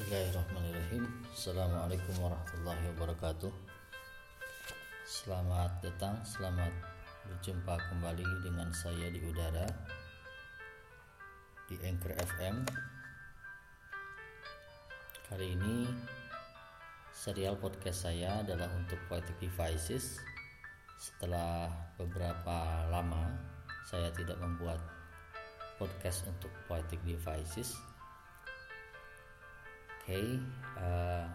Bismillahirrahmanirrahim. Assalamualaikum warahmatullahi wabarakatuh. Selamat datang, selamat berjumpa kembali dengan saya di udara Di Anchor FM Kali ini serial podcast saya adalah untuk Poetic Devices. Setelah beberapa lama saya tidak membuat podcast untuk Poetic Devices okay, uh,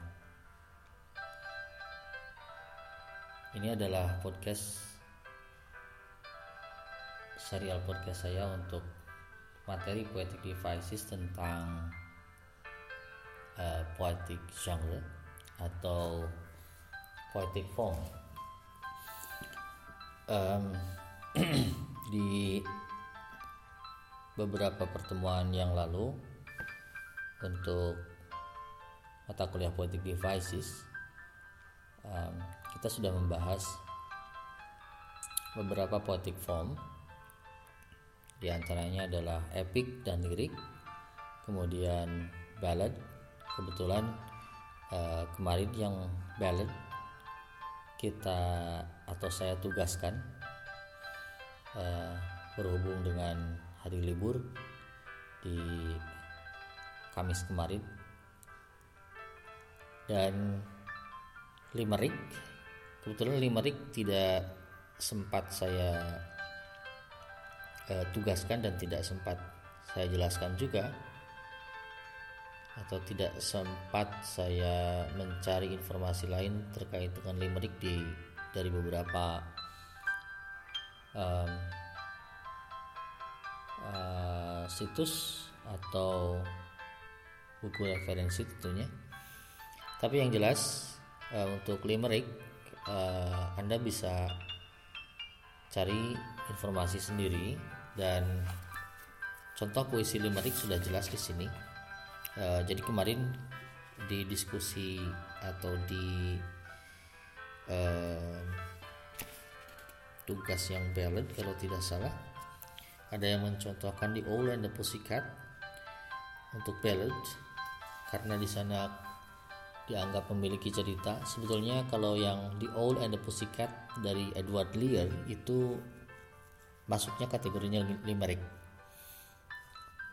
ini adalah podcast serial podcast saya untuk materi poetic devices tentang uh, poetic genre atau poetic form. Um, di beberapa pertemuan yang lalu untuk mata kuliah Poetic Devices um, kita sudah membahas beberapa poetic form. Di antaranya adalah epic dan lirik kemudian ballad kebetulan uh, kemarin yang ballad kita atau saya tugaskan uh, berhubung dengan hari libur di Kamis kemarin dan limerick kebetulan limerick tidak sempat saya uh, tugaskan dan tidak sempat saya jelaskan juga. Atau tidak sempat saya mencari informasi lain terkait dengan limerick di dari beberapa um, uh, situs atau buku referensi tentunya tapi yang jelas uh, untuk limerick uh, Anda bisa cari informasi sendiri dan contoh puisi limerick sudah jelas di sini. Uh, jadi kemarin di diskusi atau di uh, tugas yang ballad kalau tidak salah ada yang mencontohkan di Owl and the Pussycat untuk ballad karena di sana dianggap memiliki cerita. Sebetulnya kalau yang The Owl and the Pussycat dari Edward Lear itu masuknya kategorinya limerick.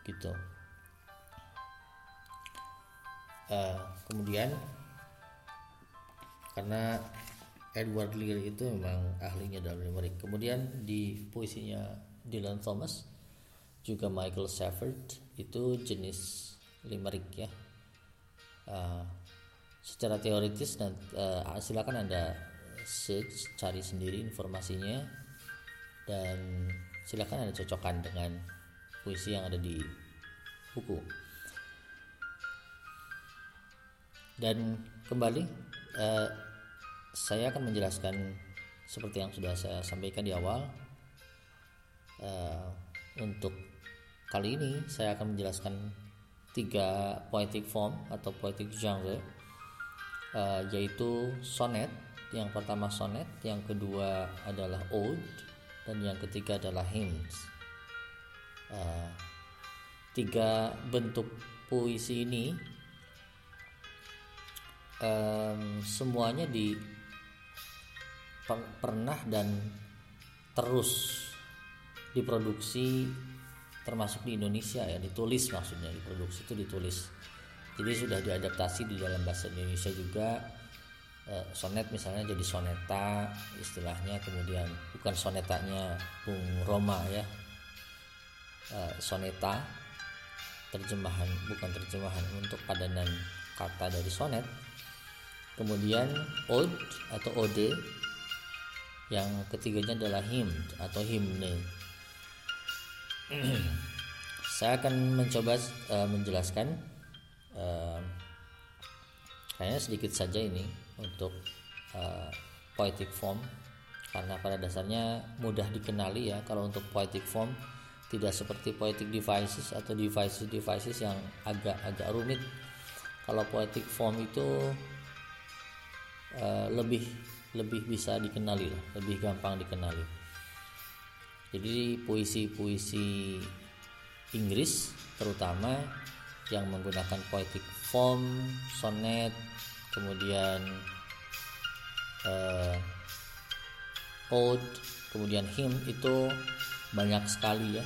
Gitu. Uh, kemudian karena Edward Lear itu memang ahlinya dalam limerick. Kemudian di puisinya Dylan Thomas juga Michael Safford itu jenis limerick ya. Uh, secara teoritis dan uh, silakan anda search cari sendiri informasinya. Dan silakan anda cocokkan dengan puisi yang ada di buku. Dan kembali uh, saya akan menjelaskan seperti yang sudah saya sampaikan di awal. Uh, untuk kali ini saya akan menjelaskan tiga poetic form atau poetic genre uh, yaitu sonet yang pertama sonet yang kedua adalah ode dan yang ketiga adalah hymns. Uh, tiga bentuk puisi ini um, semuanya di per, pernah dan terus diproduksi termasuk di Indonesia ya ditulis maksudnya diproduksi itu ditulis jadi sudah diadaptasi di dalam bahasa Indonesia juga. E, sonet misalnya jadi soneta istilahnya kemudian bukan sonetanya Bung Roma ya. E, soneta terjemahan bukan terjemahan untuk padanan kata dari sonet. Kemudian ode atau ode yang ketiganya adalah hymn atau himne saya akan mencoba uh, menjelaskan uh, kayaknya sedikit saja ini untuk uh, poetic form. Karena pada dasarnya mudah dikenali ya kalau untuk poetic form tidak seperti poetic devices atau devices devices yang agak-agak rumit. Kalau poetic form itu uh, lebih lebih bisa dikenali lah lebih gampang dikenali. Jadi puisi-puisi Inggris terutama yang menggunakan poetic form, sonnet, kemudian uh, ode, kemudian hymn itu banyak sekali ya.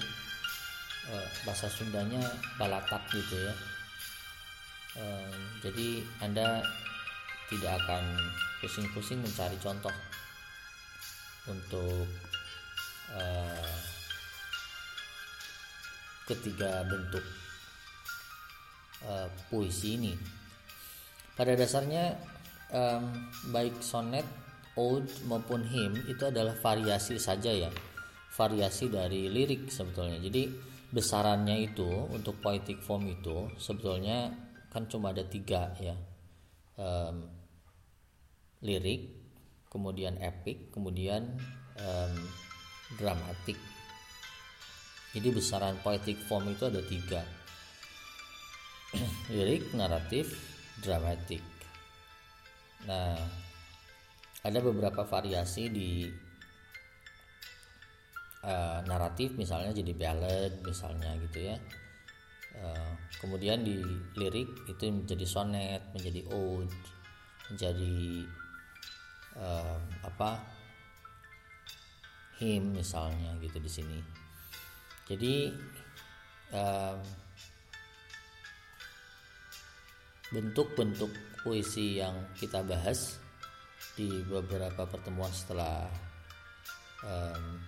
Uh, bahasa Sundanya balatak gitu ya. Uh, jadi Anda tidak akan pusing-pusing mencari contoh untuk uh, ketiga bentuk uh, puisi ini. Pada dasarnya um, baik sonet, ode maupun hymn itu adalah variasi saja ya, variasi dari lirik sebetulnya. Jadi besarannya itu untuk poetic form itu sebetulnya kan cuma ada tiga ya, um, lirik, kemudian epic, kemudian um, dramatik jadi besaran poetic form itu ada tiga lirik naratif dramatik. Nah ada beberapa variasi di uh, naratif misalnya jadi ballad misalnya gitu ya. Uh, kemudian di lirik itu menjadi sonet menjadi ode menjadi uh, apa hymn misalnya gitu di sini. Jadi bentuk-bentuk puisi yang kita bahas di beberapa pertemuan setelah um,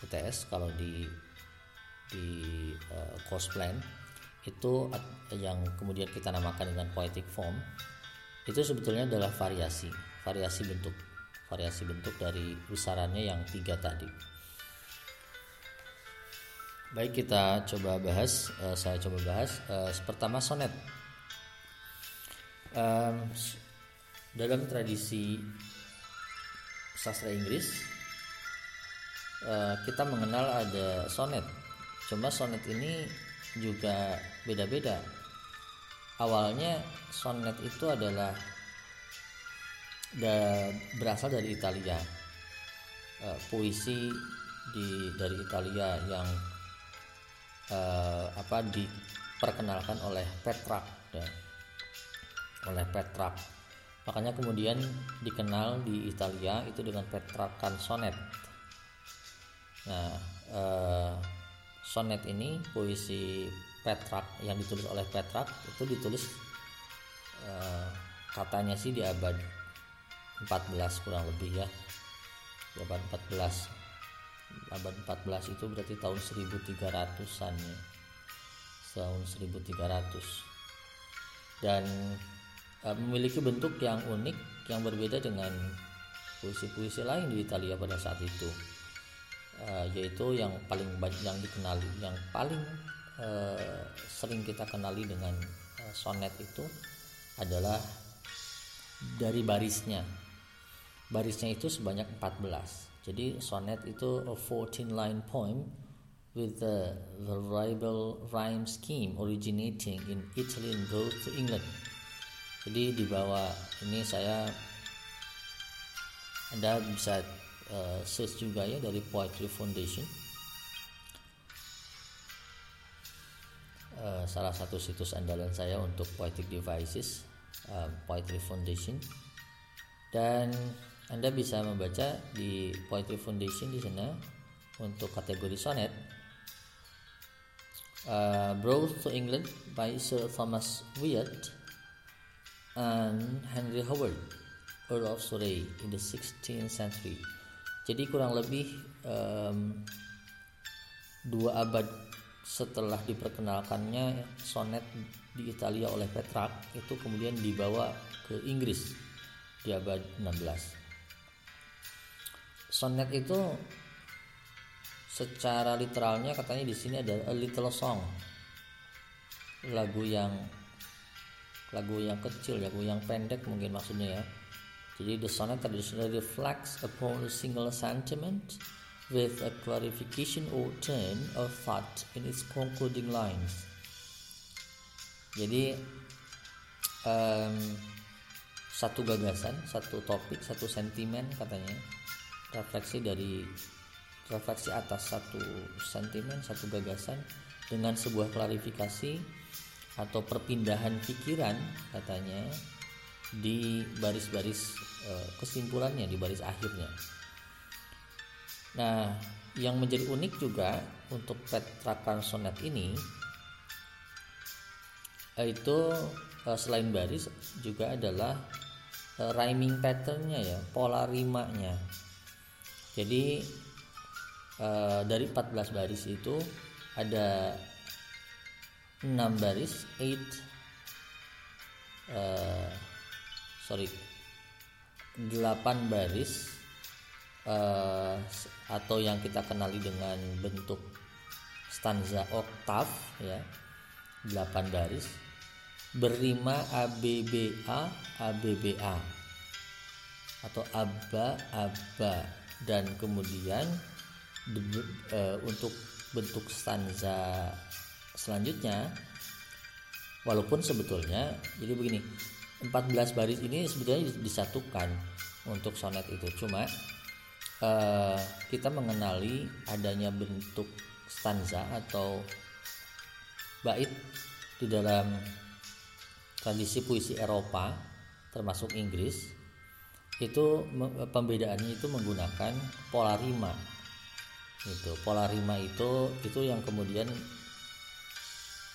UTS kalau di di uh, course plan itu yang kemudian kita namakan dengan poetic form itu sebetulnya adalah variasi variasi bentuk variasi bentuk dari besarannya yang tiga tadi Baik kita coba bahas, uh, saya coba bahas. Uh, pertama sonet. Um, dalam tradisi sastra Inggris uh, kita mengenal ada sonet. Cuma sonet ini juga beda-beda. Awalnya sonet itu adalah da, berasal dari Italia. Uh, puisi di dari Italia yang uh, apa diperkenalkan oleh Petrarch. Oleh Petrarch makanya kemudian dikenal di Italia itu dengan Petrarchan sonnet nah uh, sonnet ini puisi Petrarch yang ditulis oleh Petrarch itu ditulis uh, katanya sih di abad 14 kurang lebih ya. Di abad 14 abad 14 itu berarti tahun 1300-an ya. Tahun 1300 dan memiliki bentuk yang unik yang berbeda dengan puisi-puisi lain di Italia pada saat itu. Uh, yaitu yang paling banyak yang dikenali yang paling uh, sering kita kenali dengan sonet itu adalah dari barisnya. Barisnya itu sebanyak 14 jadi sonnet itu a 14 line poem with the variable rhyme scheme originating in Italy and to England. Jadi di bawah ini saya Anda bisa uh, search juga ya dari Poetry Foundation. Uh, salah satu situs andalan saya untuk poetic devices, uh, Poetry Foundation. Dan anda bisa membaca di Poetry Foundation di sana untuk kategori sonnet. Uh, brought to England by Sir Thomas Wyatt and Henry Howard, Earl of Surrey in the 16th century. Jadi kurang lebih um, dua abad setelah diperkenalkannya sonet di Italia oleh Petrarch itu kemudian dibawa ke Inggris di abad 16 sonnet itu secara literalnya katanya di sini ada a little song lagu yang lagu yang kecil lagu yang pendek mungkin maksudnya ya. Jadi the sonnet traditionally reflects upon a single sentiment with a clarification or turn of thought in its concluding lines. Jadi um, satu gagasan satu topik satu sentimen katanya refleksi dari refleksi atas satu sentimen satu gagasan dengan sebuah klarifikasi atau perpindahan pikiran katanya di baris-baris uh, kesimpulannya di baris akhirnya. Nah, yang menjadi unik juga untuk petrakan sonet ini itu uh, selain baris juga adalah uh, rhyming patternnya ya, pola rimanya. Jadi dari 14 baris itu ada 6 baris 8 uh, sorry 8 baris uh, atau yang kita kenali dengan bentuk stanza oktav ya 8 baris berima ABBA ABBA atau ABBA ABBA dan kemudian uh, untuk bentuk stanza selanjutnya walaupun sebetulnya jadi begini 14 baris ini sebetulnya disatukan untuk sonet itu. Cuma uh, kita mengenali adanya bentuk stanza atau bait di dalam tradisi puisi Eropa termasuk Inggris itu pembedaannya itu menggunakan pola rima itu pola rima itu itu yang kemudian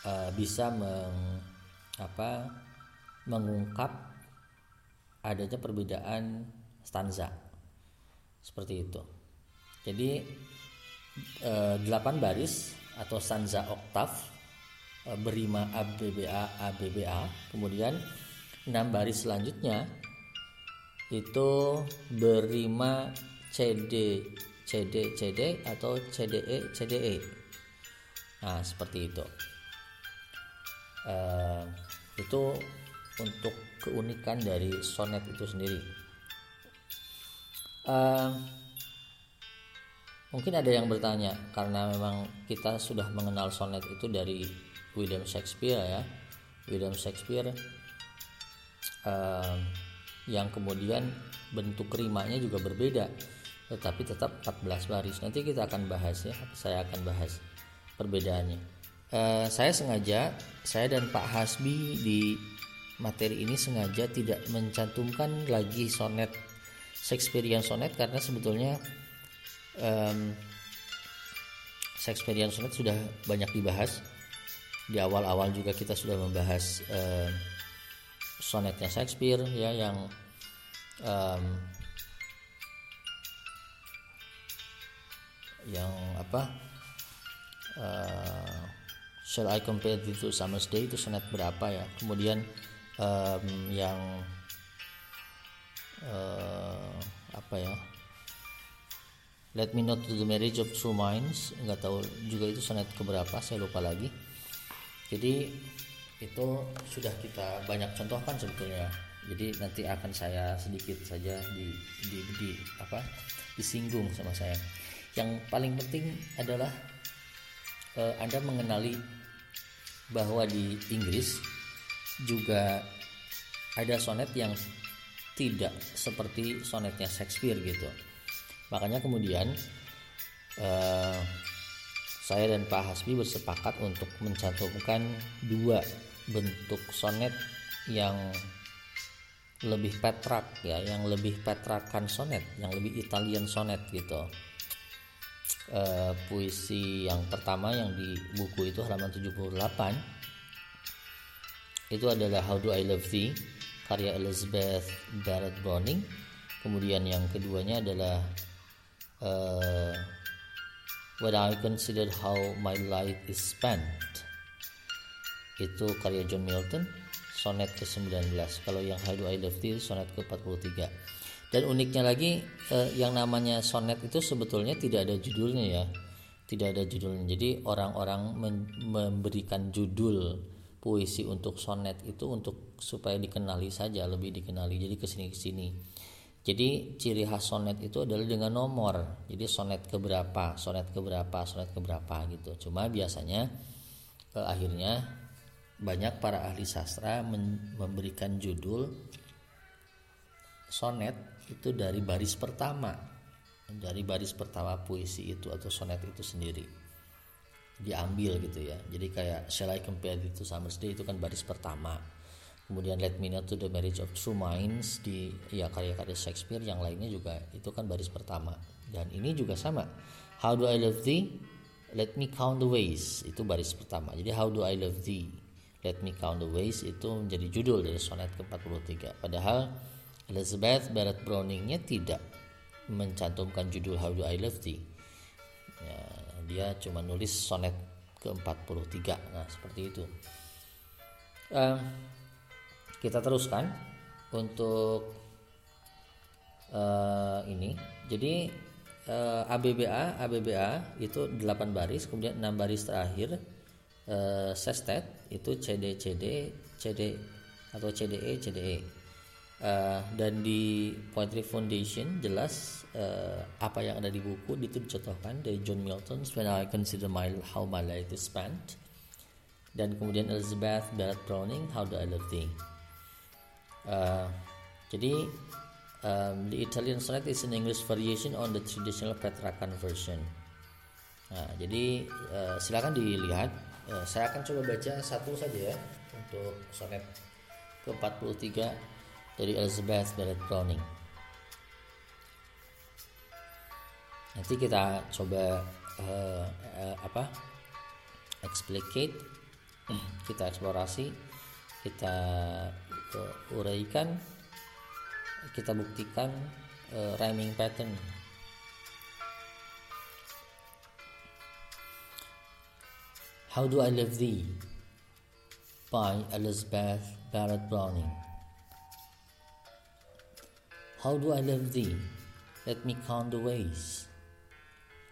uh, bisa meng, apa mengungkap adanya perbedaan stanza. Seperti itu. Jadi uh, 8 baris atau stanza oktav uh, berima ABBA ABBA kemudian 6 baris selanjutnya itu berima CD CD CD atau CDE CDE nah seperti itu uh, itu untuk keunikan dari sonet itu sendiri uh, mungkin ada yang bertanya karena memang kita sudah mengenal sonet itu dari William Shakespeare ya William Shakespeare uh, yang kemudian bentuk rimanya juga berbeda tetapi tetap 14 baris. Nanti kita akan bahas ya, saya akan bahas perbedaannya. Uh, saya sengaja, saya dan Pak Hasbi di materi ini sengaja tidak mencantumkan lagi sonet Shakespearean sonet karena sebetulnya um, Shakespearean sonet sudah banyak dibahas. Di awal-awal juga kita sudah membahas uh, sonetnya Shakespeare ya yang um, yang apa uh, shall I compare it to summer's day itu sonet berapa ya? Kemudian um, yang uh, apa ya? Let me not to the marriage of true minds. Nggak tahu juga itu sonet keberapa saya lupa lagi. Jadi itu sudah kita banyak contohkan sebetulnya. Jadi nanti akan saya sedikit saja di, di, di apa disinggung sama saya. Yang paling penting adalah uh, Anda mengenali bahwa di Inggris juga ada sonet yang tidak seperti sonetnya Shakespeare gitu. Makanya kemudian uh, saya dan Pak Hasbi bersepakat untuk mencantumkan dua bentuk sonet yang lebih petrak ya, yang lebih petrakan sonet, yang lebih Italian sonet gitu uh, puisi yang pertama yang di buku itu halaman 78 itu adalah How Do I Love Thee karya Elizabeth Barrett Browning. Kemudian yang keduanya adalah uh, When I Consider How My Life Is Spent. Itu karya John Milton sonet ke-19 kalau yang How Do I Love Thee sonet ke-43 dan uniknya lagi eh, yang namanya sonet itu sebetulnya tidak ada judulnya ya. Tidak ada judulnya. Jadi orang-orang memberikan judul puisi untuk sonet itu untuk supaya dikenali saja lebih dikenali. Jadi ke sini ke sini jadi ciri khas sonet itu adalah dengan nomor. Jadi sonet keberapa sonet keberapa sonet keberapa gitu. Cuma biasanya eh, akhirnya banyak para ahli sastra memberikan judul sonet itu dari baris pertama. Dari baris pertama puisi itu atau sonet itu sendiri. Diambil gitu ya. Jadi kayak shall I compare it to summer's day itu kan baris pertama. Kemudian Let Me Know to the Marriage of True Minds di ya karya-karya Shakespeare yang lainnya juga itu kan baris pertama. Dan ini juga sama. How do I love thee? Let me count the ways itu baris pertama. Jadi How do I love thee? Let me count the ways itu menjadi judul dari sonet ke-43 padahal Elizabeth Barrett Browningnya tidak mencantumkan judul How do I love thee. Ya, dia cuma nulis sonet ke-43 nah seperti itu. Uh, kita teruskan untuk uh, ini. Jadi uh, ABBA ABBA itu 8 baris kemudian 6 baris terakhir uh, sestet itu CD CD CD atau CDE CDE uh, dan di Poetry Foundation jelas uh, apa yang ada di buku itu dicontohkan dari John Milton When I Consider My How My Life Is Spent. Dan kemudian Elizabeth Barrett Browning How Do I Love Thee uh, jadi um, the Italian sonnet is an English variation on the traditional Petrarchan version. Nah jadi uh, silakan dilihat. Uh, saya akan coba baca satu saja ya untuk sonnet ke 43 dari Elizabeth Barrett Browning nanti kita coba uh, uh, apa? Explicate. Kita eksplorasi. Kita uh, uraikan. Kita buktikan uh, rhyming pattern. How Do I Love Thee by Elizabeth Barrett Browning How do I love thee? Let me count the ways.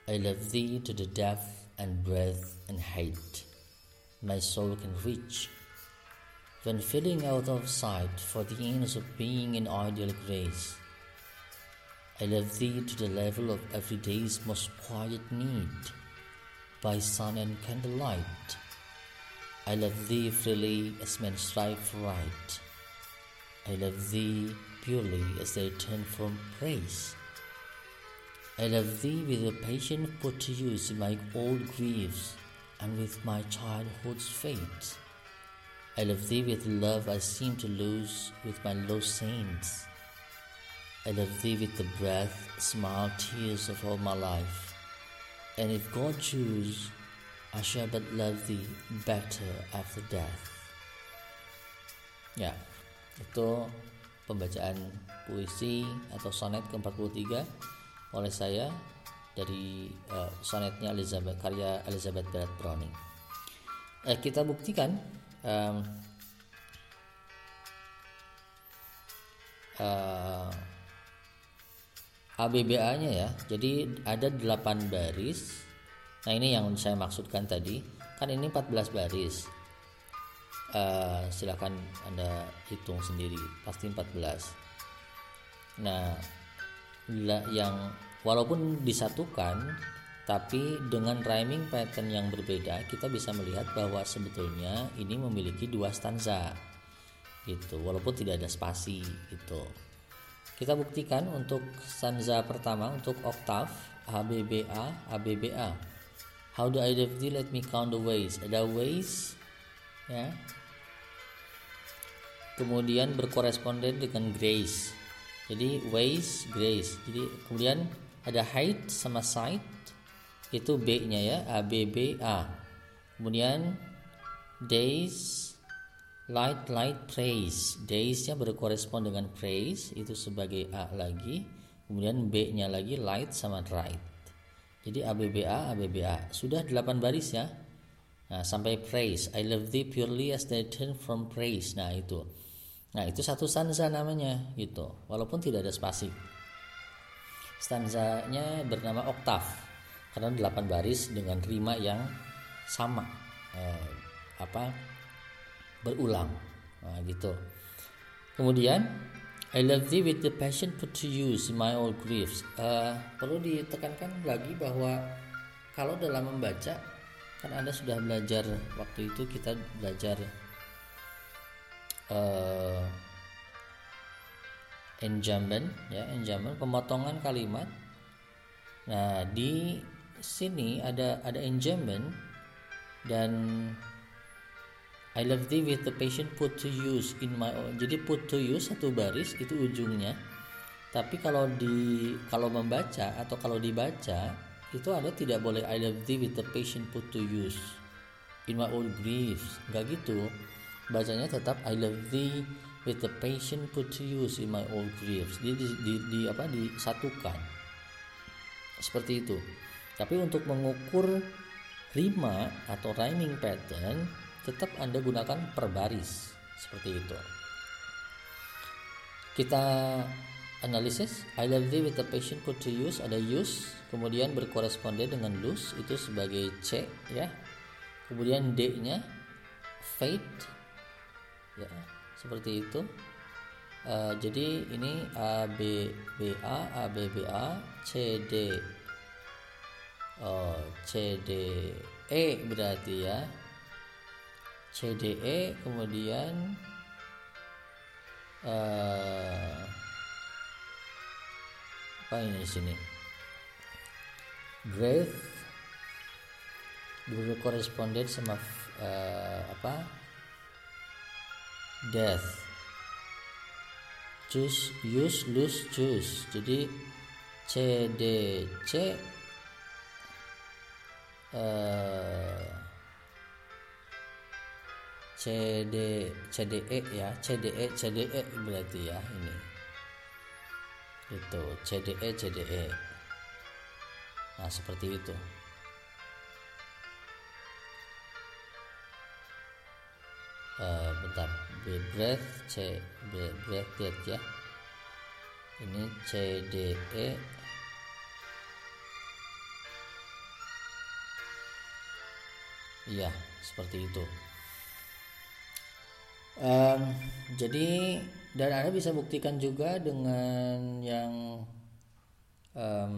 I love thee to the depth and breadth and height my soul can reach. When filling out of sight for the ends of being in ideal grace, I love thee to the level of every day's most quiet need, by sun and candlelight. I love thee freely as men strive for right. I love thee purely as they turn from praise. I love thee with a passion put to use in my old griefs and with my childhood's fate. I love thee with love I seem to lose with my low saints. I love thee with the breath, smile, tears of all my life. And if God choose, I shall but love thee better after death. Ya, itu pembacaan puisi atau sonet ke-43 oleh saya dari uh, sonetnya Elizabeth karya Elizabeth Barrett Browning. Eh, kita buktikan um, uh, eh, ABBA-nya ya. Jadi ada 8 baris. Nah, ini yang saya maksudkan tadi. Kan ini 14 baris. Uh, silakan Anda hitung sendiri, pasti 14. Nah, yang walaupun disatukan tapi dengan rhyming pattern yang berbeda kita bisa melihat bahwa sebetulnya ini memiliki dua stanza. Gitu. Walaupun tidak ada spasi gitu. Kita buktikan untuk stanza pertama untuk oktav ABBA ABBA How do I thee let me count the ways. Ada ways ya. Kemudian berkoresponden dengan grace. Jadi ways grace. Jadi kemudian ada height sama side itu B nya ya A B B A. Kemudian days light light praise days nya berkorespond dengan praise itu sebagai A lagi. Kemudian B nya lagi light sama right jadi A B B A A B B A. Sudah 8 baris ya nah sampai praise I love thee purely as they turn from praise nah itu Nah, itu satu stanza namanya gitu. Walaupun tidak ada spasi. Stanzanya bernama oktav karena 8 baris dengan rima yang sama eh, apa berulang. Nah, gitu. Kemudian I love thee with the passion put to use in my old griefs. Uh, perlu ditekankan lagi bahwa kalau dalam membaca kan Anda sudah belajar waktu itu kita belajar uh, enjambment ya enjambment pemotongan kalimat nah di sini ada ada enjambment dan I love thee with the patient put to use in my own. Jadi put to use satu baris itu ujungnya. Tapi kalau di kalau membaca atau kalau dibaca itu ada tidak boleh I love thee with the patient put to use in my own griefs. Enggak gitu. Bacanya tetap I love thee with the patient put to use in my own griefs. Dia di, di, di apa disatukan. Seperti itu. Tapi untuk mengukur rima atau rhyming pattern tetap Anda gunakan per baris seperti itu. Kita analisis I love thee with the patient put to use. Ada use kemudian berkoresponden dengan lose itu sebagai C ya. Kemudian D nya fate ya seperti itu. Uh, jadi ini A B B A A B B A C D. Oh, C D E berarti ya. CDE kemudian uh, apa ini di sini? Breath koresponden sama uh, apa? Death. Choose use lose choose. Jadi CDC uh, CD CDE ya. CDE CDE berarti ya ini itu CDE CDE nah seperti itu. Uh, bentar. B breath C B breath ya. Ini CDE Iya, seperti itu. Um, jadi dan anda bisa buktikan juga dengan yang um,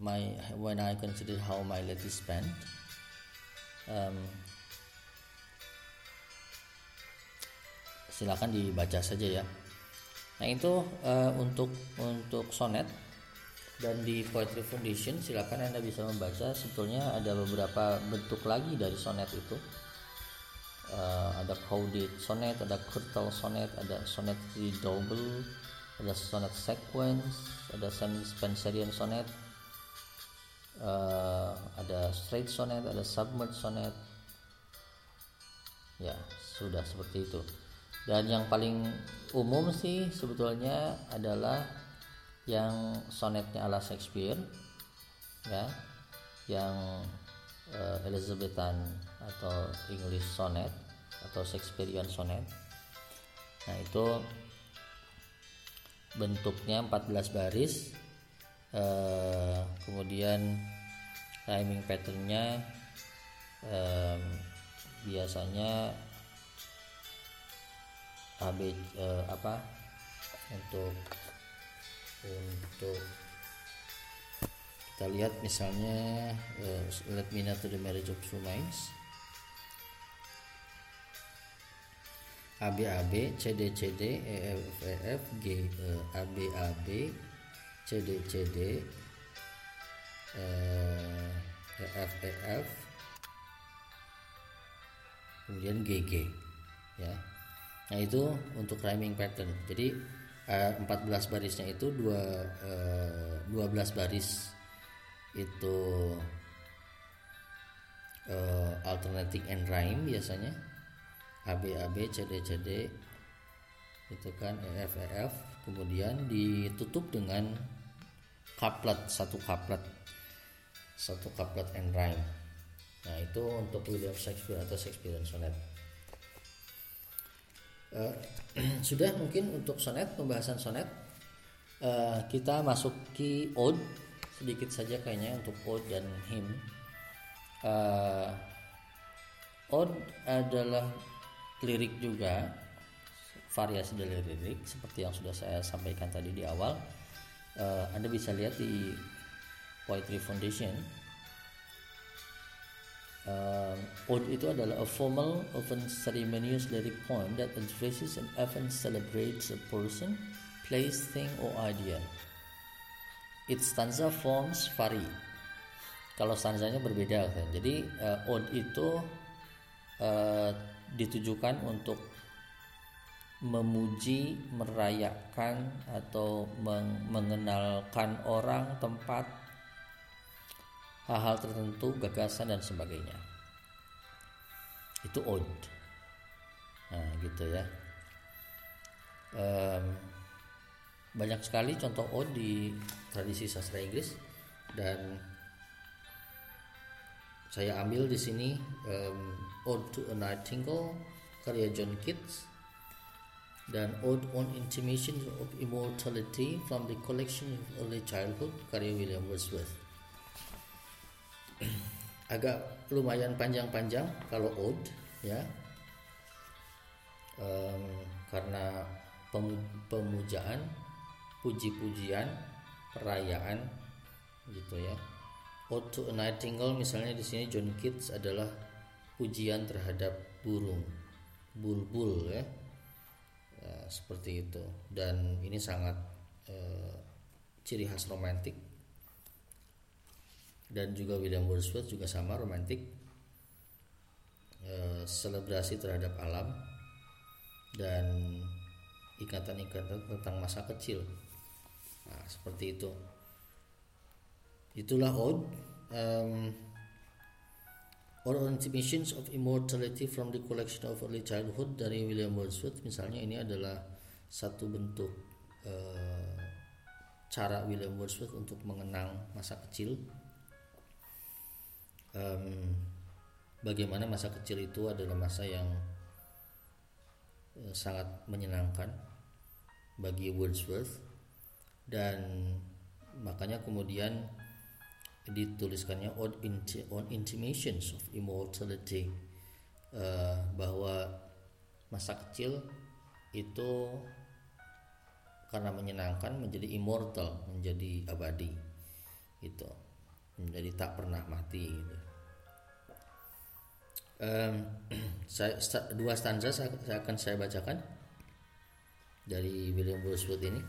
my when I consider how my life is spent um, silakan dibaca saja ya. Nah itu uh, untuk untuk sonet dan di Poetry Foundation silakan anda bisa membaca. Sebetulnya ada beberapa bentuk lagi dari sonet itu uh, ada coded sonnet, ada curtal sonnet, ada sonnet double, ada sonnet sequence, ada Spencerian sonnet, uh, ada straight sonnet, ada submerged sonnet. Ya, sudah seperti itu. Dan yang paling umum sih sebetulnya adalah yang sonetnya ala Shakespeare ya yang uh, Elizabethan atau English sonnet atau Shakespearean sonnet. Nah itu bentuknya 14 baris. Uh, kemudian rhyming patternnya um, biasanya AB uh, apa? Untuk untuk kita lihat misalnya uh, let me know to the marriage of two minds ABAB CD EF EF G ABAB CD CD EF EF kemudian GG ya. Nah itu untuk rhyming pattern. Jadi 14 eh, barisnya itu dua, 12 eh, baris itu alternating and rhyme biasanya AB AB CD CD itu kan EF EF kemudian ditutup dengan couplet satu couplet satu couplet and rhyme. Nah itu untuk William Shakespeare atau Shakespearean sonnet. Uh, sudah mungkin untuk sonnet pembahasan sonnet. Uh, kita masuki ode sedikit saja kayaknya untuk ode dan hymn uh, ode adalah lirik juga variasi dari lirik seperti yang sudah saya sampaikan tadi di awal. Uh, Anda bisa lihat di Poetry Foundation uh, Ode itu adalah a formal often ceremonious lyric poem that addresses and often celebrates a person place thing or idea. Its stanza forms vary. Kalau stanzanya berbeda jadi uh, ode itu uh, ditujukan untuk memuji, merayakan atau meng mengenalkan orang, tempat, hal-hal tertentu, gagasan dan sebagainya. Itu ode. Nah, gitu ya. Um, banyak sekali contoh ode di tradisi sastra Inggris dan saya ambil di sini um, Ode to a Nightingale karya John Keats dan Ode on Intimation of Immortality from the Collection of Early Childhood karya William Wordsworth. Agak lumayan panjang-panjang kalau Ode ya, um, karena pemujaan, puji-pujian, perayaan gitu ya. Ode to a Nightingale misalnya di sini John Keats adalah pujian terhadap burung, bulbul ya. Ya, seperti itu. Dan ini sangat eh, ciri khas romantik. Dan juga William Wordsworth juga sama romantik. Eh, selebrasi terhadap alam dan ikatan-ikatan tentang masa kecil. Nah, seperti itu. Itulah ode um, or Intimations of Immortality from the Collection of Early Childhood dari William Wordsworth. Misalnya ini adalah satu bentuk uh, cara William Wordsworth untuk mengenang masa kecil. Um, bagaimana masa kecil itu adalah masa yang uh, sangat menyenangkan bagi Wordsworth. Dan makanya kemudian dituliskannya on, on intimations of immortality. Uh, bahwa masa kecil itu karena menyenangkan menjadi immortal menjadi abadi itu menjadi tak pernah mati gitu. um, saya, dua stanza saya, saya akan saya bacakan dari William Wordsworth ini.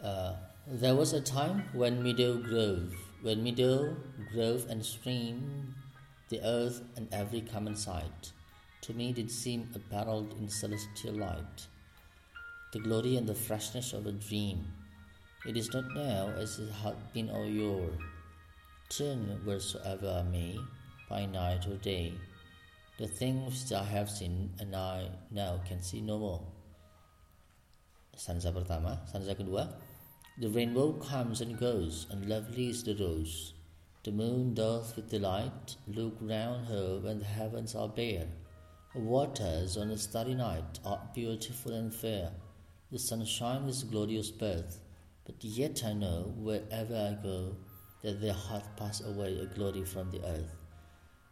Uh, There was a time when meadow grove, when meadow, grove, and stream, the earth and every common sight, to me did seem apparelled in celestial light, the glory and the freshness of a dream. It is not now as it had been of yore. Turn wheresoever I may, by night or day, the things which I have seen and I now can see no more. Stanza pertama, stanza kedua. The rainbow comes and goes, and lovely is the rose. The moon doth with delight look round her when the heavens are bare. Waters on a starry night are beautiful and fair. The sunshine is glorious birth, but yet I know wherever I go that there hath passed away a glory from the earth.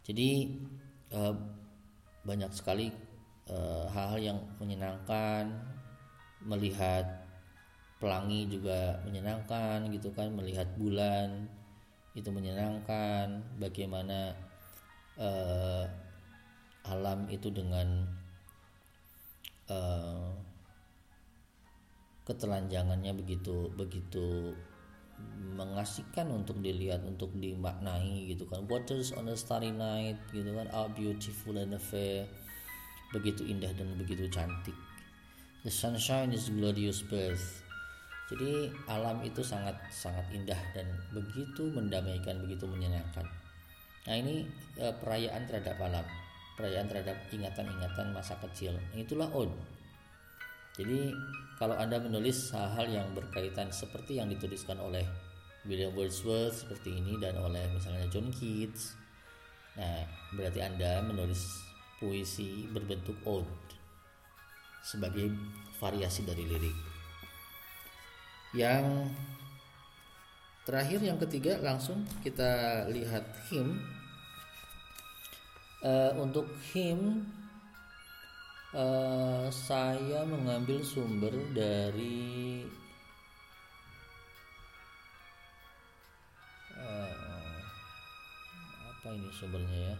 Jadi uh, banyak sekali uh, hal-hal uh, yang menyenangkan melihat pelangi juga menyenangkan gitu kan melihat bulan itu menyenangkan bagaimana uh, alam itu dengan uh, ketelanjangannya begitu begitu mengasihkan untuk dilihat untuk dimaknai gitu kan. Waters on a starry night gitu kan are beautiful and fair begitu indah dan begitu cantik. The sunshine is glorious birth jadi alam itu sangat sangat indah dan begitu mendamaikan, begitu menyenangkan. Nah ini e, perayaan terhadap alam, perayaan terhadap ingatan-ingatan masa kecil. Itulah ode. Jadi kalau anda menulis hal-hal yang berkaitan seperti yang dituliskan oleh William Wordsworth seperti ini dan oleh misalnya John Keats, nah berarti anda menulis puisi berbentuk ode sebagai variasi dari lirik. Yang terakhir yang ketiga langsung kita lihat him. Uh, untuk him uh, saya mengambil sumber dari uh, apa ini sumbernya ya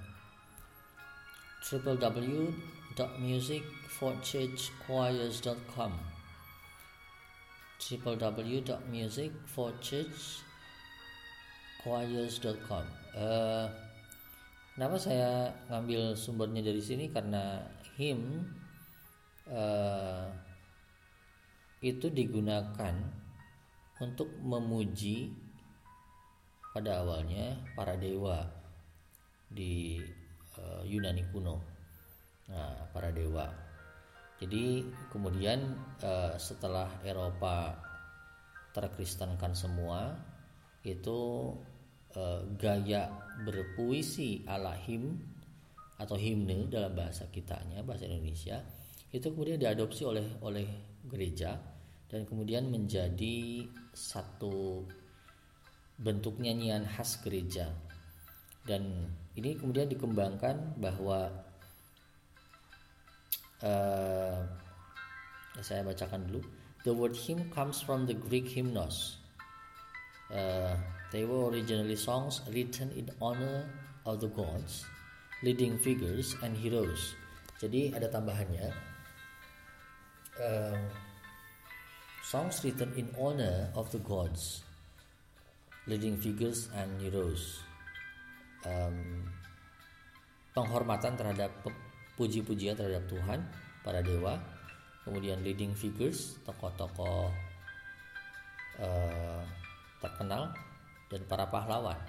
www.musicforchurchchoirs.com www.musicforchurch choirs.com. Uh, kenapa saya ngambil sumbernya dari sini karena him uh, itu digunakan untuk memuji pada awalnya para dewa di uh, Yunani kuno. Nah, para dewa. Jadi kemudian uh, setelah Eropa terkristenkan semua, itu uh, gaya berpuisi ala him atau himne dalam bahasa kitanya bahasa Indonesia itu kemudian diadopsi oleh oleh gereja dan kemudian menjadi satu bentuk nyanyian khas gereja. Dan ini kemudian dikembangkan bahwa uh, saya bacakan dulu. The word hymn comes from the Greek hymnos. Uh, they were originally songs written in honor of the gods leading figures and heroes. Jadi ada tambahannya. Uh, songs written in honor of the gods leading figures and heroes. Um, penghormatan terhadap puji-pujian terhadap Tuhan para dewa kemudian leading figures tokoh-tokoh uh, terkenal dan para pahlawan.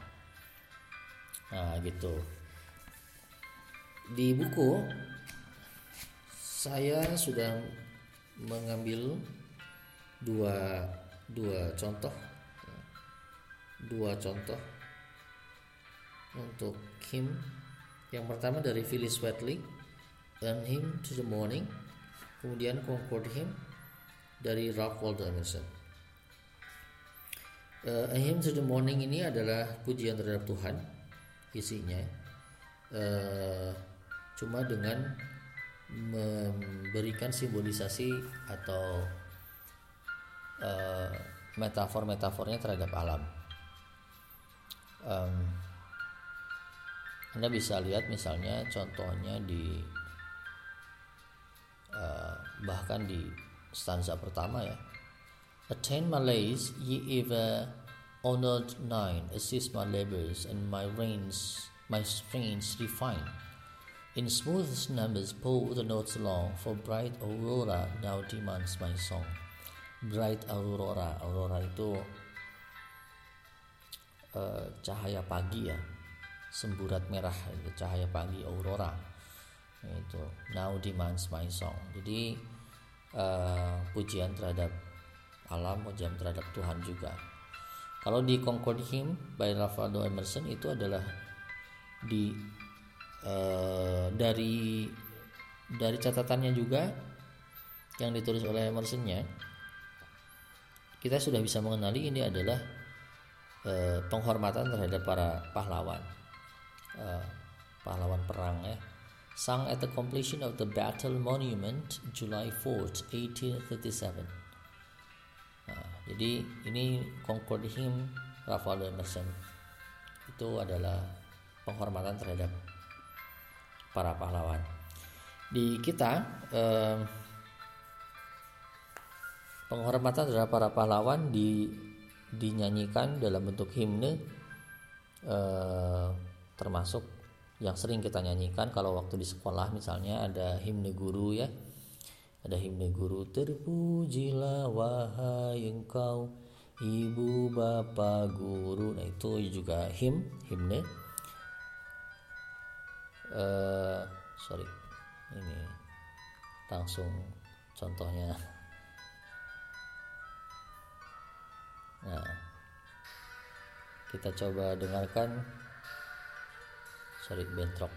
Nah gitu. Di buku saya sudah mengambil dua dua contoh dua contoh untuk him yang pertama dari Phyllis Wheatley and him to the morning. Kemudian concord him dari Ralph Waldo Emerson. Uh, a hymn to the morning ini adalah pujian terhadap Tuhan isinya. Uh, cuma dengan memberikan simbolisasi atau uh, metafor-metafornya terhadap alam. Um, Anda bisa lihat misalnya contohnya di uh, bahkan di stanza pertama ya Attain my lays, ye ever honored nine, assist my labors and my reins, my strings refine. In smoothest numbers pull the notes along, for bright aurora now demands my song. Bright aurora, aurora itu uh, cahaya pagi ya semburat merah itu cahaya pagi aurora itu now demands my song. Jadi uh, pujian terhadap alam pujian terhadap Tuhan juga. Kalau di Concord Hymn by Ralph Emerson itu adalah di uh, dari dari catatannya juga yang ditulis oleh Emersonnya kita sudah bisa mengenali ini adalah eh, penghormatan terhadap para pahlawan. Eh, pahlawan perang ya sung at the completion of the battle monument July 4 1837 nah, jadi ini Concord Hymn Rafael Emerson itu adalah penghormatan terhadap para pahlawan. Di kita eh, penghormatan terhadap para pahlawan di dinyanyikan dalam bentuk himne eh, termasuk yang sering kita nyanyikan kalau waktu di sekolah misalnya ada himne guru ya. Ada himne guru terpujilah wahai engkau ibu bapak guru. Nah itu juga him himne. Uh, sorry ini langsung contohnya. Nah, kita coba dengarkan sorry bentrok.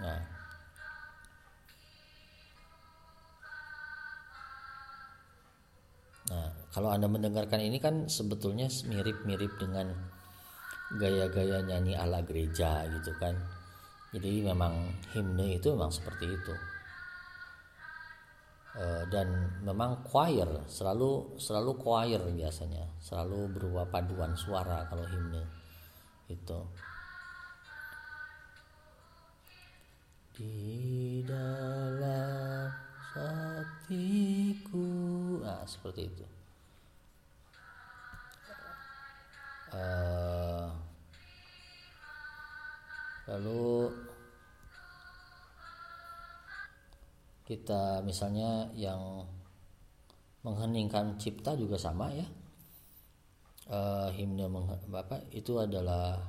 Nah, Nah, kalau Anda mendengarkan ini kan sebetulnya mirip-mirip dengan gaya-gaya nyanyi ala gereja gitu kan. Jadi memang himne itu memang seperti itu. Eh, dan memang choir selalu selalu choir biasanya selalu berupa paduan suara kalau himne itu di dalam hatiku. Nah seperti itu. Uh, lalu kita misalnya yang mengheningkan cipta juga sama ya uh, himne bapak itu adalah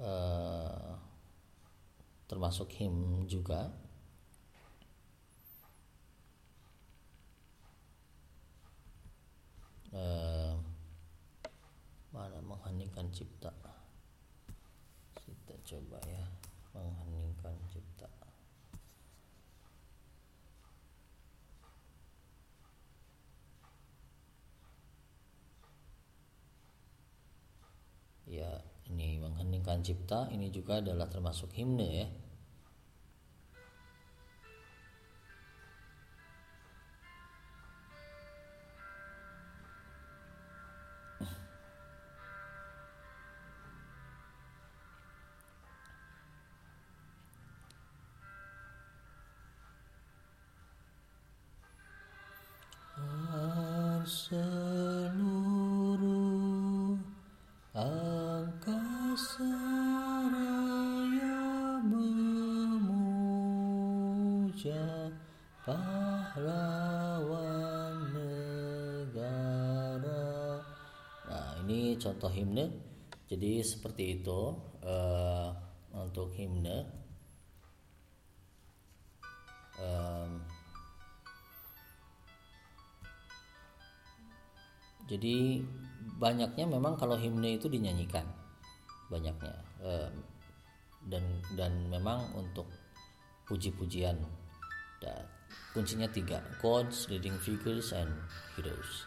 uh, termasuk him juga. Uh, mana mengheningkan cipta? Kita coba ya mengheningkan cipta ya ini mengheningkan cipta ini juga adalah termasuk himne ya contoh himne. Jadi seperti itu uh, untuk himne. Um, jadi banyaknya memang kalau himne itu dinyanyikan banyaknya um, dan dan memang untuk puji-pujian kuncinya tiga gods leading figures and heroes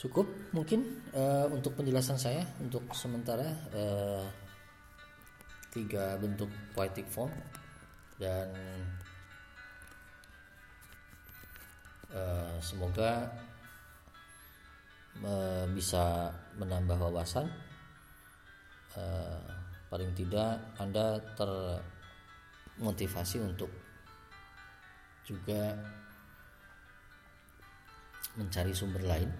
cukup mungkin uh, untuk penjelasan saya untuk sementara uh, tiga bentuk poetic form dan uh, semoga uh, bisa menambah wawasan. Uh, paling tidak anda termotivasi untuk juga mencari sumber lain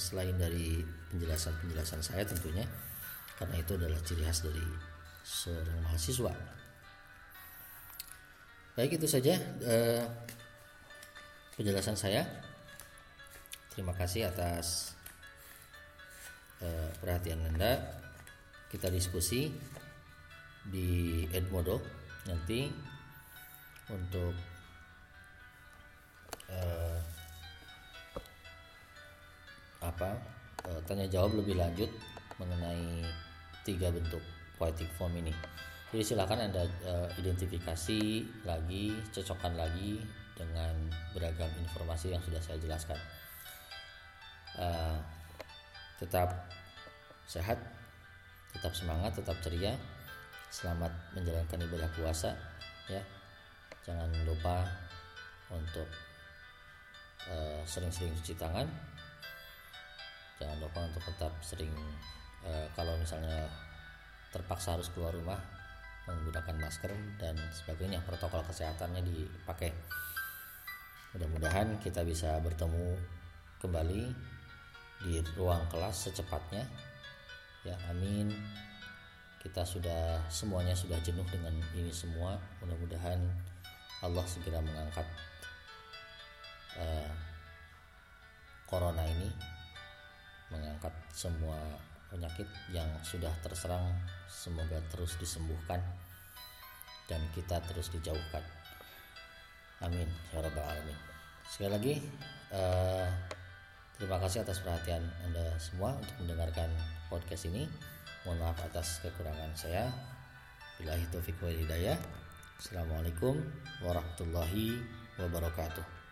selain dari penjelasan-penjelasan saya tentunya karena itu adalah ciri khas dari seorang mahasiswa. Baik itu saja eh, penjelasan saya. Terima kasih atas eh, perhatian Anda. Kita diskusi di Edmodo nanti untuk uh, apa uh, tanya jawab lebih lanjut mengenai tiga bentuk poetic form ini. Jadi silakan anda uh, identifikasi lagi, cocokkan lagi dengan beragam informasi yang sudah saya jelaskan. Uh, tetap sehat, tetap semangat, tetap ceria. Selamat menjalankan ibadah puasa, ya jangan lupa untuk uh, sering-sering cuci tangan jangan lupa untuk tetap sering uh, kalau misalnya terpaksa harus keluar rumah menggunakan masker dan sebagainya. Protokol kesehatannya dipakai. Mudah-mudahan kita bisa bertemu kembali di ruang kelas secepatnya. Ya amin. Kita sudah semuanya sudah jenuh dengan ini semua. Mudah-mudahan Allah segera mengangkat uh, corona ini mengangkat semua penyakit yang sudah terserang. Semoga terus disembuhkan dan kita terus dijauhkan. Amin. Ya rabbal alamin. Sekali lagi uh, terima kasih atas perhatian anda semua untuk mendengarkan podcast ini. Mohon maaf atas kekurangan saya. Bila itu wal hidayah. Assalamualaikum warahmatullahi wabarakatuh